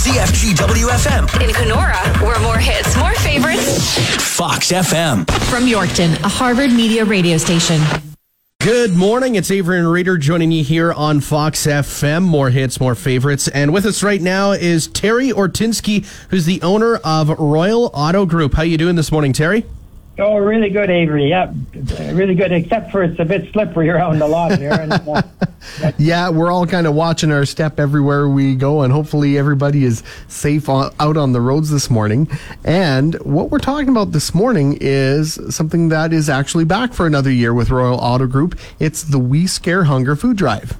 CFGWFM. In Kenora, where more hits, more favorites. Fox FM. From Yorkton, a Harvard Media radio station. Good morning. It's Avery and Reader joining you here on Fox FM. More hits, more favorites. And with us right now is Terry Ortinsky, who's the owner of Royal Auto Group. How you doing this morning, Terry? Oh, really good, Avery. Yeah, really good, except for it's a bit slippery around the lot here. And, uh, Yeah, we're all kind of watching our step everywhere we go, and hopefully everybody is safe on, out on the roads this morning. And what we're talking about this morning is something that is actually back for another year with Royal Auto Group. It's the We Scare Hunger Food Drive.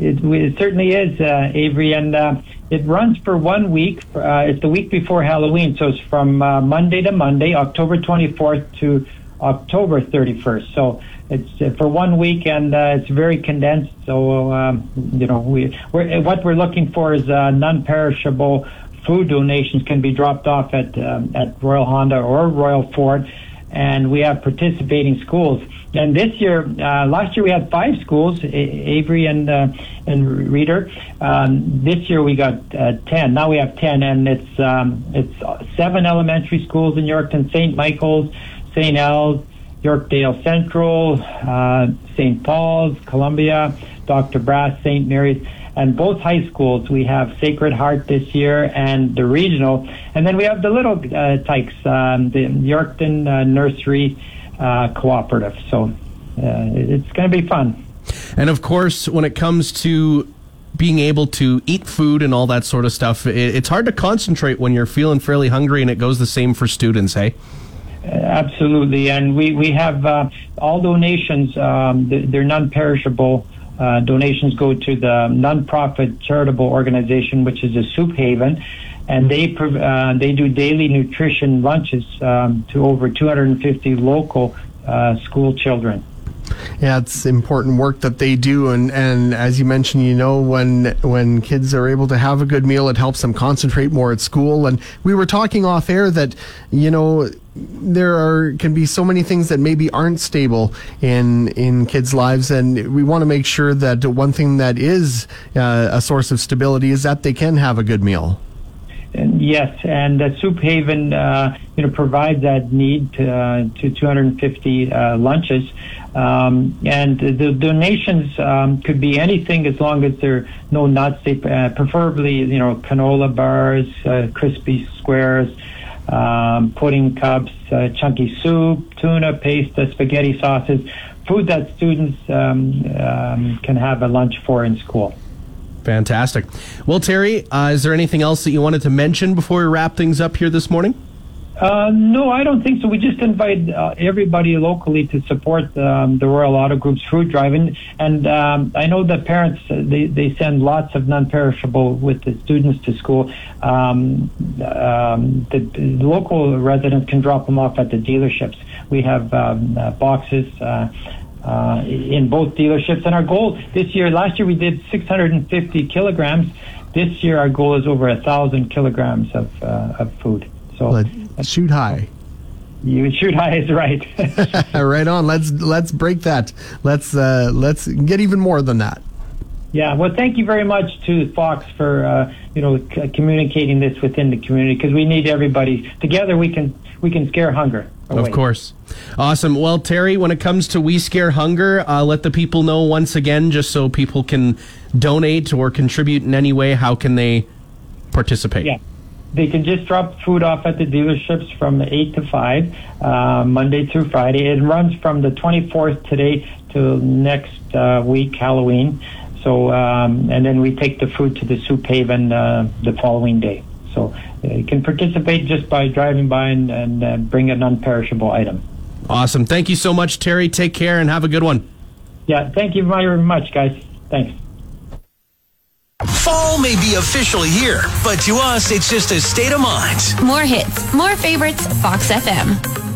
It, it certainly is, uh, Avery, and uh, it runs for one week. Uh, it's the week before Halloween, so it's from uh, Monday to Monday, October 24th to October 31st. So it's uh, for one week, and uh, it's very condensed. So um, you know, we we're, what we're looking for is uh, non-perishable food donations can be dropped off at um, at Royal Honda or Royal Ford, and we have participating schools. And this year, uh, last year we had five schools, Avery and uh, and Reader. Um, this year we got uh, ten. Now we have ten, and it's um, it's seven elementary schools in Yorkton: St. Michael's, St. Al's, Yorkdale Central, uh, St. Paul's, Columbia, Dr. Brass, St. Mary's, and both high schools. We have Sacred Heart this year and the regional, and then we have the little uh, tykes, um, the Yorkton uh, Nursery uh, Cooperative. So uh, it's going to be fun. And of course, when it comes to being able to eat food and all that sort of stuff, it, it's hard to concentrate when you're feeling fairly hungry, and it goes the same for students, hey? Absolutely, and we we have uh, all donations. Um, they're non-perishable. Uh, donations go to the nonprofit charitable organization, which is the Soup Haven, and they uh, they do daily nutrition lunches um, to over 250 local uh, school children. Yeah, it's important work that they do, and, and as you mentioned, you know, when when kids are able to have a good meal, it helps them concentrate more at school. And we were talking off air that you know there are can be so many things that maybe aren't stable in in kids' lives, and we want to make sure that one thing that is uh, a source of stability is that they can have a good meal. Yes, and uh, Soup Haven, uh, you know, provides that need to, uh, to 250 uh, lunches, um, and the donations um, could be anything as long as there are no nuts. They, uh, preferably, you know, canola bars, uh, crispy squares, um, pudding cups, uh, chunky soup, tuna paste, spaghetti sauces, food that students um, um, can have a lunch for in school. Fantastic. Well, Terry, uh, is there anything else that you wanted to mention before we wrap things up here this morning? Uh, no, I don't think so. We just invite uh, everybody locally to support um, the Royal Auto Group's food drive, and, and um, I know that parents uh, they they send lots of non-perishable with the students to school. Um, um, the, the local residents can drop them off at the dealerships. We have um, uh, boxes. Uh, uh, in both dealerships, and our goal this year, last year we did 650 kilograms. This year, our goal is over a thousand kilograms of uh, of food. So Let's shoot high. you shoot high is right. right on. Let's let's break that. Let's uh, let's get even more than that. yeah. Well, thank you very much to Fox for uh, you know c- communicating this within the community because we need everybody together. We can we can scare hunger. Away. Of course. Awesome. Well, Terry, when it comes to We Scare Hunger, uh, let the people know once again, just so people can donate or contribute in any way, how can they participate? Yeah. They can just drop food off at the dealerships from 8 to 5, uh, Monday through Friday. It runs from the 24th today to next uh, week, Halloween. So, um, and then we take the food to the Soup Haven uh, the following day. So uh, you can participate just by driving by and, and uh, bring a non-perishable item. Awesome. Thank you so much, Terry. Take care and have a good one. Yeah, thank you very much, guys. Thanks. Fall may be officially here, but to us, it's just a state of mind. More hits, more favorites, Fox FM.